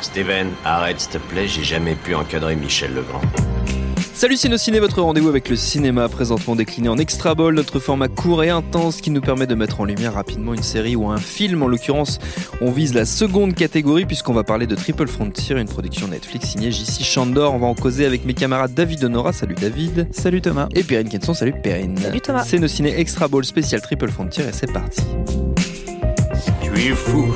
Steven, arrête s'il te plaît, j'ai jamais pu encadrer Michel Legrand. Salut Ciné, votre rendez-vous avec le cinéma, présentement décliné en extra ball, notre format court et intense qui nous permet de mettre en lumière rapidement une série ou un film. En l'occurrence, on vise la seconde catégorie puisqu'on va parler de Triple Frontier, une production Netflix signée JC Chandor. On va en causer avec mes camarades David Honora, salut David. Salut Thomas. Et Perrine Kenson, salut Perrine. Salut Thomas. C'est nos ciné extra ball spécial Triple Frontier et c'est parti. Tu es fou.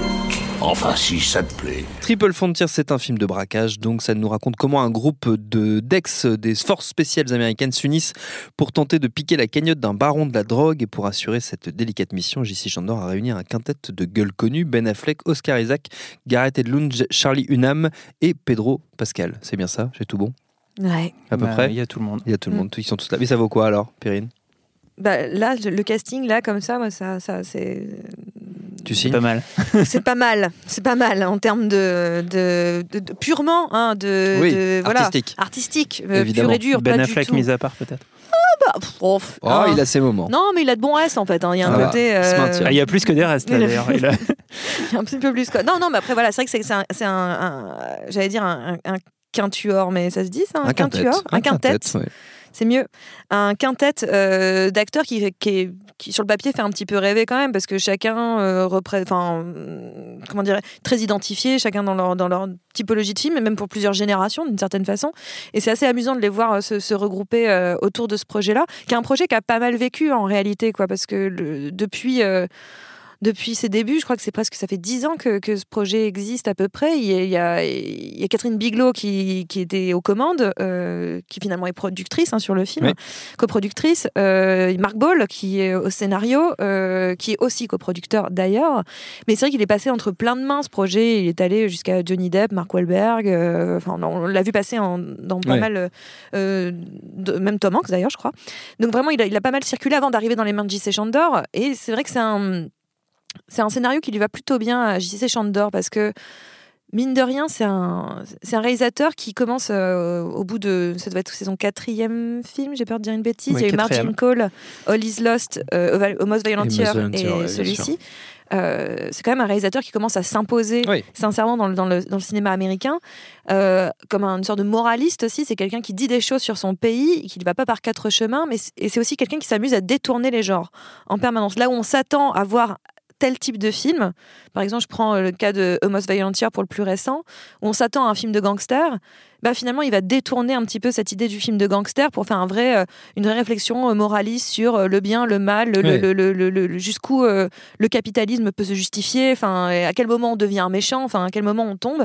Enfin, si ça te plaît. Triple Frontier, c'est un film de braquage, donc ça nous raconte comment un groupe de d'ex des forces spéciales américaines s'unissent pour tenter de piquer la cagnotte d'un baron de la drogue. Et pour assurer cette délicate mission, JC Chandor a réuni un quintet de gueules connues Ben Affleck, Oscar Isaac, Gareth Edlund, Charlie Hunnam et Pedro Pascal. C'est bien ça? J'ai tout bon? Ouais. À peu Bah, près? Il y a tout le monde. Il y a tout le monde, ils sont tous là. Mais ça vaut quoi alors, Perrine? Bah, là, le casting, là, comme ça, moi, ça, ça c'est. Tu signes pas mal. C'est pas mal. C'est pas mal en termes de, de, de- de- purement, hein, de, Oui, de- voilà, artistique. artistique, euh, Évidemment. pur et dur, Ben pas Affleck du tout. mis à part peut-être. Bah, pff, oh, Oh, hein. il a ses moments. Non, mais il a de bons S en fait. hein. Il y a un Ah, côté. euh. Ah, il y a plus que des restes là d'ailleurs. Il a- il y a un petit peu plus quoi. Non, non, mais après voilà, c'est vrai que c'est- c'est un, un- un- j'allais dire un, quintuor, mais ça se dit ça, un, Un quintet. quintuor, un quintet. ouais. C'est mieux. Un quintet euh, d'acteurs qui, qui, sur le papier, fait un petit peu rêver quand même, parce que chacun euh, repré- enfin, euh, comment dire, très identifié, chacun dans leur, dans leur typologie de film, et même pour plusieurs générations, d'une certaine façon. Et c'est assez amusant de les voir euh, se, regrouper autour de ce projet-là, qui est un projet qui a pas mal vécu en réalité, quoi, parce que depuis. Depuis ses débuts, je crois que c'est presque, ça fait dix ans que, que ce projet existe à peu près. Il y a, il y Catherine Bigelow qui, qui était aux commandes, euh, qui finalement est productrice hein, sur le film, Oui. coproductrice. Euh, Marc Ball qui est au scénario, euh, qui est aussi coproducteur d'ailleurs. Mais c'est vrai qu'il est passé entre plein de mains ce projet. Il est allé jusqu'à Johnny Depp, Mark Wahlberg. euh, Enfin, on l'a vu passer en- dans pas mal, de- même Tom Hanks d'ailleurs, je crois. Donc vraiment, il a, il a pas mal circulé avant d'arriver dans les mains de J.C. Chandor. Et c'est vrai que c'est un c'est un scénario qui lui va plutôt bien à J.C. Chandor parce que mine de rien, c'est un, c'est un réalisateur qui commence euh, au bout de. Ça doit être son quatrième film, j'ai peur de dire une bêtise. Oui, Il y a eu Margin. Call, All Is Lost, euh, Almost Volunteer, et celui-ci. Euh, c'est quand même un réalisateur qui commence à s'imposer Oui. sincèrement dans le, dans, le, dans le cinéma américain euh, comme une sorte de moraliste aussi. C'est quelqu'un qui dit des choses sur son pays, qui ne va pas par quatre chemins, mais et c'est aussi quelqu'un qui s'amuse à détourner les genres en permanence. Là où on s'attend à voir tel type de film, par exemple, je prends euh, le cas de Almost Volunteer pour le plus récent, où on s'attend à un film de gangster, bah finalement, il va détourner un petit peu cette idée du film de gangster pour faire un vrai, euh, une vraie réflexion euh, moraliste sur le bien, le mal, le, Ouais. jusqu'où le capitalisme peut se justifier, enfin, à quel moment on devient un méchant, enfin, à quel moment on tombe.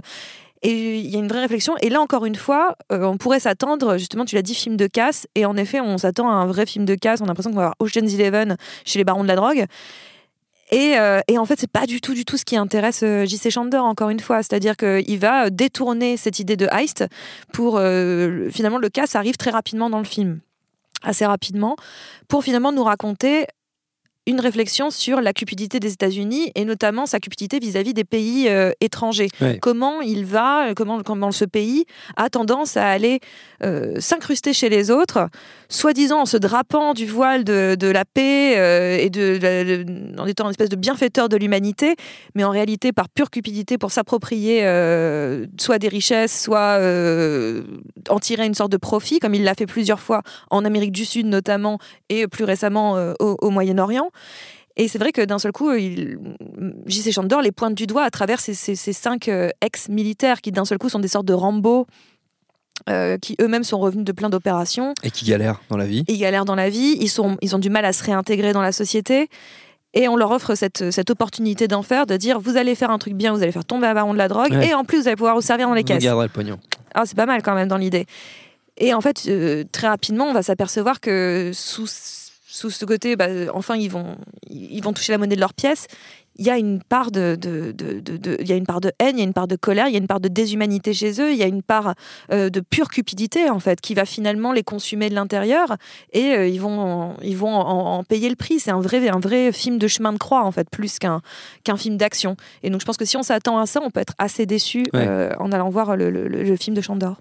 Et il y a une vraie réflexion. Et là, encore une fois, euh, on pourrait s'attendre, justement, tu l'as dit, film de casse. Et en effet, on s'attend à un vrai film de casse. On a l'impression qu'on va avoir Ocean's Eleven chez les barons de la drogue. Et, euh, et en fait, c'est pas du tout, ce qui intéresse euh, J.C. Chandor, encore une fois. C'est-à-dire qu'il va détourner cette idée de heist pour euh, le- finalement le casse arrive très rapidement dans le film, assez rapidement, pour finalement nous raconter une réflexion sur la cupidité des États-Unis et notamment sa cupidité vis-à-vis des pays euh, étrangers. Ouais. Comment il va, euh, comment, comment ce pays a tendance à aller euh, s'incruster chez les autres, soi-disant en se drapant du voile de, de la paix euh, et de, de- de- en étant une espèce de bienfaiteur de l'humanité, mais en réalité par pure cupidité pour s'approprier soit des richesses, soit en tirer une sorte de profit, comme il l'a fait plusieurs fois en Amérique du Sud notamment et plus récemment au, au Moyen-Orient. Et c'est vrai que d'un seul coup, il- J.C. Chandor les pointe du doigt à travers ces, ces- ces cinq euh, ex-militaires qui d'un seul coup sont des sortes de Rambo, euh, qui eux-mêmes sont revenus de plein d'opérations. Et qui galère dans la vie. Ils galèrent dans la vie, ils, sont, ils ont du mal à se réintégrer dans la société. Et on leur offre cette, cette opportunité d'en faire, de dire vous allez faire un truc bien, vous allez faire tomber un baron de la drogue, Ouais. et en plus vous allez pouvoir vous servir dans les Vous caisses. garderez le pognon. Ah, c'est pas mal quand même dans l'idée. Et en fait, euh, très rapidement, on va s'apercevoir que sous, sous ce côté, bah, enfin, ils vont, ils vont toucher la monnaie de leur pièce. Il y a une part de, de, de- il y a une part de haine, il y a une part de colère, il y a une part de déshumanité chez eux, il y a une part euh, de pure cupidité en fait, qui va finalement les consumer de l'intérieur et euh, ils vont, en- ils vont en, en payer le prix. C'est un vrai, un vrai film de chemin de croix en fait, plus qu'un qu'un film d'action. Et donc je pense que si on s'attend à ça, on peut être assez déçu Ouais. euh, en allant voir le, le- le- le film de Chandor.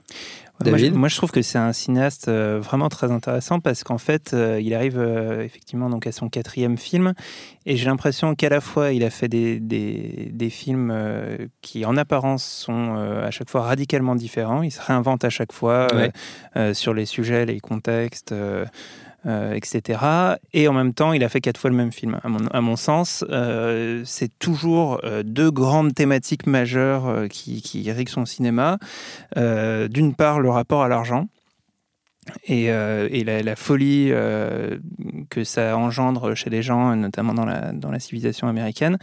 Moi, je, David moi, je trouve que c'est un cinéaste euh, vraiment très intéressant parce qu'en fait, euh, il arrive euh, effectivement donc à son quatrième film et j'ai l'impression qu'à la fois il a fait des, des, des films qui en apparence sont à chaque fois radicalement différents. Il se réinvente à chaque fois Ouais. euh, sur les sujets, les contextes. euh, euh, etc. Et en même temps, il a fait quatre fois le même film. À mon, sens, euh, c'est toujours euh, deux grandes thématiques majeures qui, qui irriguent son cinéma. D'une part, le rapport à l'argent. Et, la, la folie que ça engendre chez les gens, notamment dans la, dans la civilisation américaine.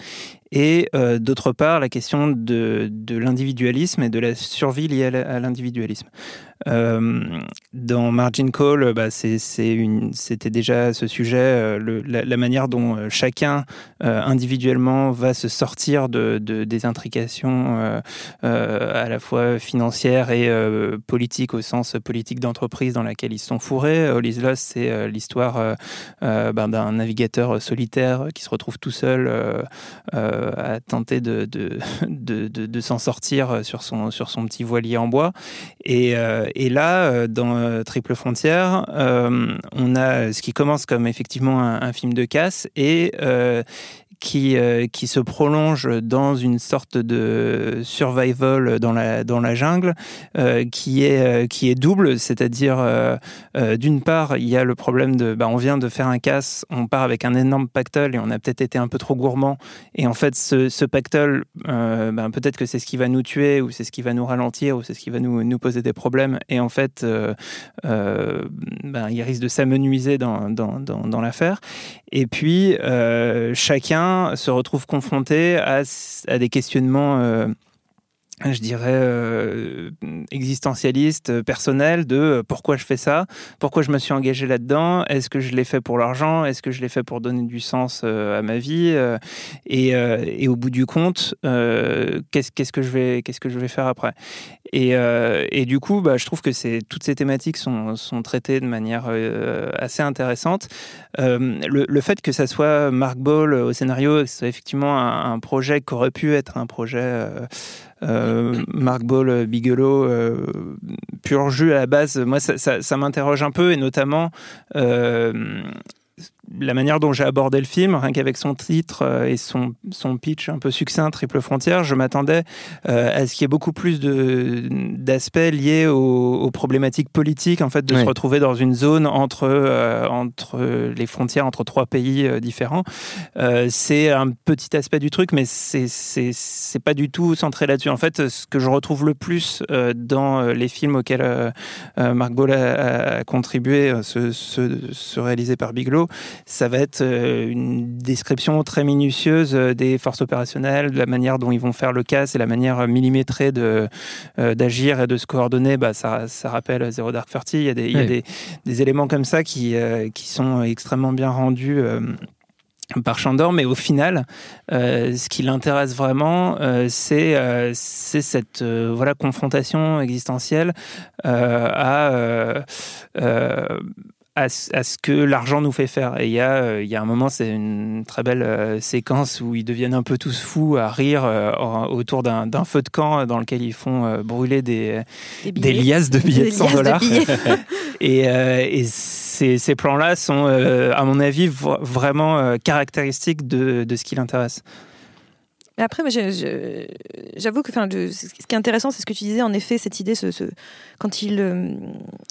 Et euh, d'autre part, la question de, l'individualisme et de la survie liée à l'individualisme. Euh, dans Margin Call, bah, c'était déjà ce sujet, euh, la, manière dont chacun individuellement va se sortir de, de- des intrications à la fois financières et politiques au sens politique d'entreprise dans laquelle ils sont fourrés. All Lost, c'est l'histoire ben, d'un navigateur solitaire qui se retrouve tout seul euh, à tenter de, de, de, s'en sortir sur son, sur son petit voilier en bois. Et, euh, et là, euh, dans euh, Triple Frontière, euh, on a ce qui commence comme effectivement un, un film de casse et euh, qui, euh, qui se prolonge dans une sorte de survival dans la, dans la jungle euh, qui, est, euh, qui est double, c'est-à-dire d'une part, il y a le problème de, bah, on vient de faire un casse, on part avec un énorme pactole et on a peut-être été un peu trop gourmand. Et en fait ce, ce pactole, ben, peut-être que c'est ce qui va nous tuer ou c'est ce qui va nous ralentir ou c'est ce qui va nous, nous poser des problèmes. Et en fait ben, il risque de s'amenuiser dans, dans, dans, l'affaire. Et puis, euh, se retrouve confronté à, à des questionnements, euh, je dirais, euh, existentialistes, euh, personnels, de euh, pourquoi je fais ça, pourquoi je me suis engagé là-dedans, est-ce que je l'ai fait pour l'argent, est-ce que je l'ai fait pour donner du sens à ma vie, et, au bout du compte, qu'est-ce que je vais, faire après? Et, du coup, bah, je trouve que toutes ces thématiques sont, traitées de manière assez intéressante. Le, fait que ça soit Mark Ball au scénario, que ce soit effectivement un, projet qui aurait pu être un projet Mark Ball, Bigelow, euh, pur jus à la base, moi ça, m'interroge un peu et notamment euh, la manière dont j'ai abordé le film, rien qu'avec son titre euh, et son, son pitch un peu succinct, Triple Frontière, je m'attendais euh, à ce qu'il y ait beaucoup plus d'aspects liés aux, aux problématiques politiques, en fait, de se retrouver dans une zone entre, euh, entre les frontières, entre trois pays euh, différents. C'est un petit aspect du truc, mais c'est pas du tout centré là-dessus. En fait, ce que je retrouve le plus dans les films auxquels Marc Boll a, a contribué, ceux, ceux réalisés par Bigelow, ça va être euh, une description très minutieuse euh, des forces opérationnelles, de la manière dont ils vont faire le casse et la manière millimétrée euh, d'agir et de se coordonner. Bah, ça, ça rappelle Zero Dark Thirty. Il y a des, il y a Oui. des, des éléments comme ça qui, qui sont extrêmement bien rendus. par Chandor, mais au final, euh, ce qui l'intéresse vraiment, euh, c'est euh, cette voilà confrontation existentielle à à, ce- à ce que l'argent nous fait faire. Et il y, a, euh, il y a un moment, c'est une très belle euh, séquence où ils deviennent un peu tous fous à rire euh, autour d'un feu de camp dans lequel ils font brûler des, Des des billets. liasses de billets de Des 100 liasses de dollars. Et, et ces, ces plans-là sont, à mon avis, vraiment caractéristiques de, de ce qui l'intéresse. Mais après, j'avoue que enfin, ce qui est intéressant, c'est ce que tu disais, en effet, cette idée, ce, ce- quand il, euh,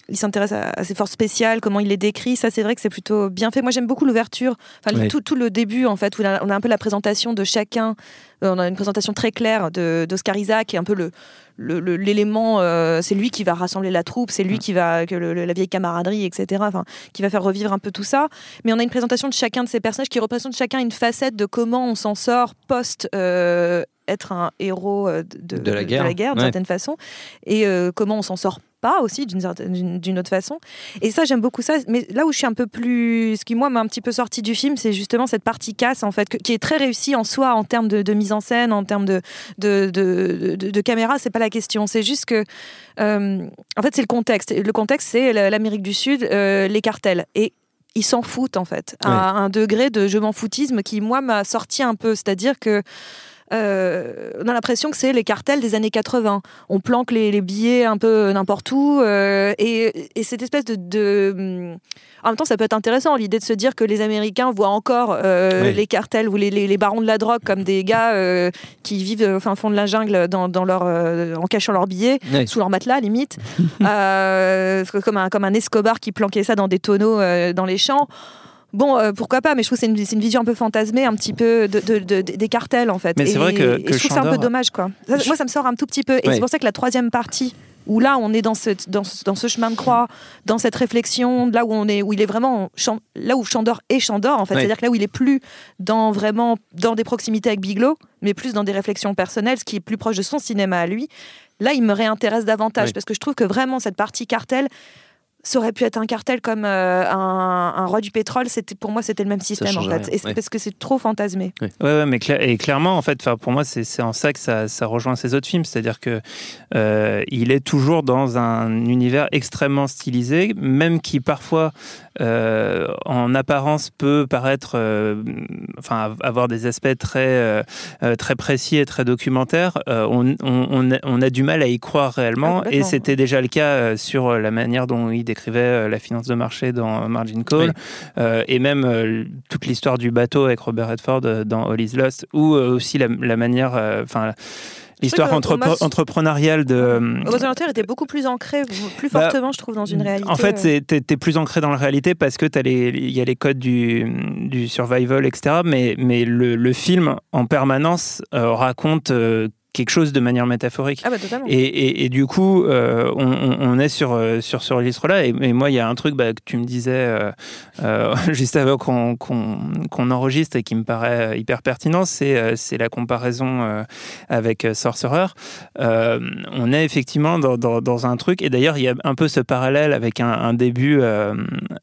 il s'intéresse à, à ces forces spéciales, comment il les décrit, ça, c'est vrai que c'est plutôt bien fait. Moi, j'aime beaucoup l'ouverture, enfin, Oui. tout, tout le début, en fait, où on a un peu la présentation de chacun. Euh, on a une présentation très claire de- d'Oscar Isaac, qui est un peu le l'élément, euh, c'est lui qui va rassembler la troupe, c'est lui Mm. qui va, que le- le- la vieille camaraderie, etc., enfin, qui va faire revivre un peu tout ça. Mais on a une présentation de chacun de ces personnages qui représente chacun une facette de comment on s'en sort post euh, être un héros de, De la guerre. d'une certaine façon, et euh, comment on s'en sort pas aussi d'une autre façon. Et ça, j'aime beaucoup ça. Mais là où je suis un peu plus, ce qui moi m'a un petit peu sorti du film, c'est justement cette partie casse en fait, qui est très réussie en soi en termes de, de mise en scène, en termes de de, de, de- caméra. C'est pas la question. C'est juste que euh, en fait, c'est le contexte. Le contexte, c'est la- l'Amérique du Sud, euh, les cartels. Et ils s'en foutent, en fait, à un degré de je m'en foutisme qui, moi, m'a sorti un peu. C'est-à-dire que euh, on a l'impression que c'est les cartels des années 80. On planque les, les billets un peu n'importe où. euh, et, et cette espèce de, de, hum, En même temps, ça peut être intéressant, l'idée de se dire que les Américains voient encore euh, Oui. les cartels ou les, les- les barons de la drogue comme des gars qui vivent au fin fond de la jungle dans, dans leur, en cachant leurs billets sous leur matelas limite, comme, un, comme un Escobar qui planquait ça dans des tonneaux dans les champs. Bon, euh, pourquoi pas, mais je trouve que c'est une, une vision un peu fantasmée, un petit peu de, de- de- des cartels en fait. Mais c'est vrai que- je trouve ça un peu Chandor- dommage quoi. Ça, moi, ça me sort un tout petit peu. Et Ouais. c'est pour ça que la troisième partie, où là on est dans, cette, dans, ce- dans ce chemin de croix, dans cette réflexion, là où on est, où il est vraiment, là où Chandor est Chandor en fait, c'est-à-dire que là où il est plus dans vraiment dans des proximités avec Biglo, mais plus dans des réflexions personnelles, ce qui est plus proche de son cinéma à lui. Là, il me réintéresse davantage Oui. parce que je trouve que vraiment cette partie cartel. Ça aurait pu être un cartel comme euh, un, un roi du pétrole. C'était pour moi c'était le même système en fait. rien, ouais. parce que c'est trop fantasmé? Ouais, ouais, mais cla- et clairement, en fait, pour moi, c'est en ça que ça, ça rejoint ses autres films. C'est-à-dire que euh, il est toujours dans un univers extrêmement stylisé, même qui parfois, euh, en apparence, peut paraître, euh, enfin, av- avoir des aspects très, très précis et très documentaires. Euh, on, on- on a, on a du mal à y croire Ah, réellement, et c'était déjà le cas euh, sur la manière dont il décrivait euh, la finance de marché dans Margin Call. Oui. Euh, et même euh, toute l'histoire du bateau avec Robert Redford euh, dans All Is Lost, ou euh, aussi la, la manière, euh, enfin, l'histoire entrepre- Thomas- entrepreneuriale de. euh, volontaire était beaucoup plus ancré, plus Bah, fortement, je trouve, dans une réalité. En fait, euh, t'es plus ancré dans la réalité parce que t'as les- il y a les codes du, du survival, etc. Mais, mais le, le film, en permanence, euh, raconte euh, quelque chose de manière métaphorique. Ah bah totalement. Et, et- et du coup, euh, on, est sur, euh, sur ce registre-là. Et, et moi, il y a un truc bah, que tu me disais euh, euh, juste avant qu'on qu'on enregistre et qui me paraît hyper pertinent, c'est la comparaison avec Sorcerer. On est effectivement dans, dans- dans un truc, et d'ailleurs, il y a un peu ce parallèle avec un, un début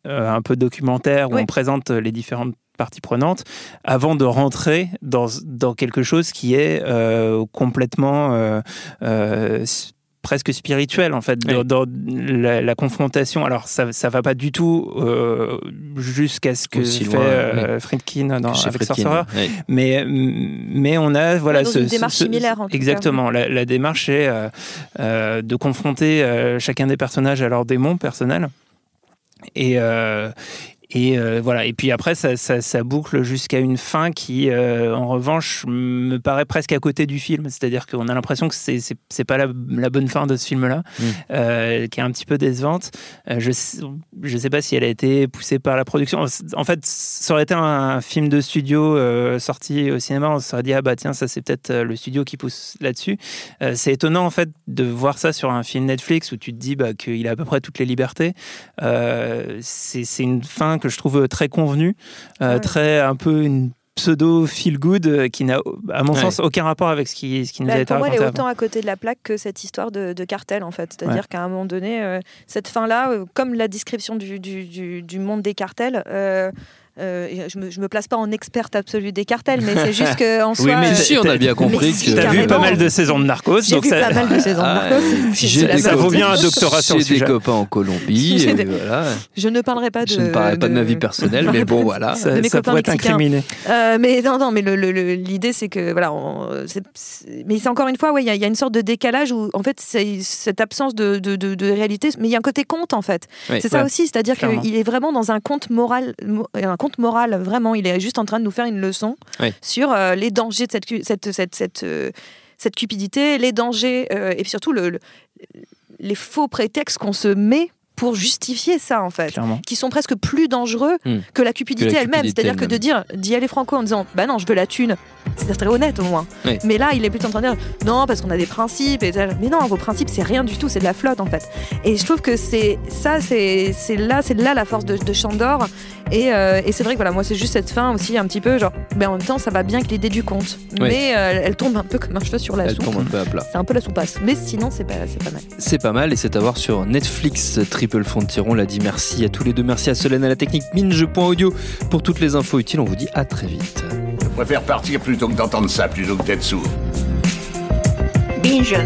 un peu documentaire où on présente les différentes parties prenantes avant de rentrer dans, dans quelque chose qui est euh, complètement euh, euh, presque spirituel en fait dans, Oui. dans la, la confrontation. Alors ça ça va pas du tout euh, jusqu'à ce que Aussi fait loin, euh, Friedkin dans, Chez avec Friedkin, Sorcerer. mais mais on a voilà dans ce, une démarche ce- similaire, en tout cas. exactement. la, la démarche est euh, euh, de confronter euh, chacun des personnages à leurs démons personnels et euh, et euh, voilà. Et puis après ça, ça, ça boucle jusqu'à une fin qui euh, en revanche me paraît presque à côté du film. C'est-à-dire qu'on a l'impression que c'est c'est pas la, la bonne fin de ce film là Mm. euh, qui est un petit peu décevante. Je je sais pas si elle a été poussée par la production. En fait ça aurait été un film de studio sorti au cinéma. On se serait dit ah bah tiens ça c'est peut-être le studio qui pousse là-dessus. C'est étonnant en fait de voir ça sur un film Netflix où tu te dis bah, qu'il a à peu près toutes les libertés. C'est une fin que je trouve très convenue, euh, Ouais. très un peu une pseudo feel good euh, qui n'a à mon Ouais. sens aucun rapport avec ce qui, ce qui nous Bah, a été pour moi, elle est avant. autant à côté de la plaque que cette histoire de, de cartel, en fait. C'est-à-dire qu'à un moment donné, euh, cette fin-là, euh, comme la description du, du, du- du monde des cartels, euh, euh, je me, je me place pas en experte absolue des cartels, mais c'est juste qu'en Oui, soi. mais euh, si, on a bien compris que. T'as vu pas mal de saisons de Narcos, J'ai donc vu ça, pas mal de saisons de Ah, Narcos. j'ai ça va. vaut bien un doctorat sur le J'ai des copains en Colombie, J'ai et des- voilà. Je ne parlerai pas de. Je ne parlerai pas de ma vie personnelle, mais bon, voilà. ça, de mes ça copains pourrait être mexicains. incriminé. Euh, mais non, non, mais l'idée c'est que voilà, on- mais c'est encore une fois, ouais, il y, a- il y a une sorte de décalage où en fait c'est cette absence de, de, de- de réalité, mais il y a un côté conte en fait. Oui. c'est ça Ouais, aussi, c'est-à-dire qu'il est vraiment dans un conte moral, un conte moral vraiment. Il est juste en train de nous faire une leçon sur euh, les dangers de cette cette cette cette, euh, cette cupidité, les dangers euh, et puis surtout le, le- les faux prétextes qu'on se met pour justifier ça en fait Clairement. qui sont presque plus dangereux Hmm. que la cupidité elle-même. C'est-à-dire que de dire d'y aller franco en disant bah non, je veux la thune, c'est très honnête au moins. Oui. Mais là, il est plutôt en train de dire non, parce qu'on a des principes. Et mais non, vos principes, c'est rien du tout, c'est de la flotte en fait. Et je trouve que c'est ça, c'est c'est là, c'est là la force de, de Chandor. Et, euh, et c'est vrai que voilà, moi, c'est juste cette fin aussi un petit peu genre, mais en même temps, ça va bien avec l'idée du conte. Oui. Mais euh, elle tombe un peu comme un cheveu sur la Elle soupe. tombe un peu à plat. C'est un peu la soupasse. Mais sinon, c'est pas, c'est pas mal. C'est pas mal et c'est à voir sur Netflix. Triple Frontier, on l'a dit. Merci à tous les deux. Merci à Solène à la technique minge.audio pour toutes les infos utiles. On vous dit à très vite. Je préfère partir plutôt que d'entendre ça, plutôt que d'être sourd. Binge.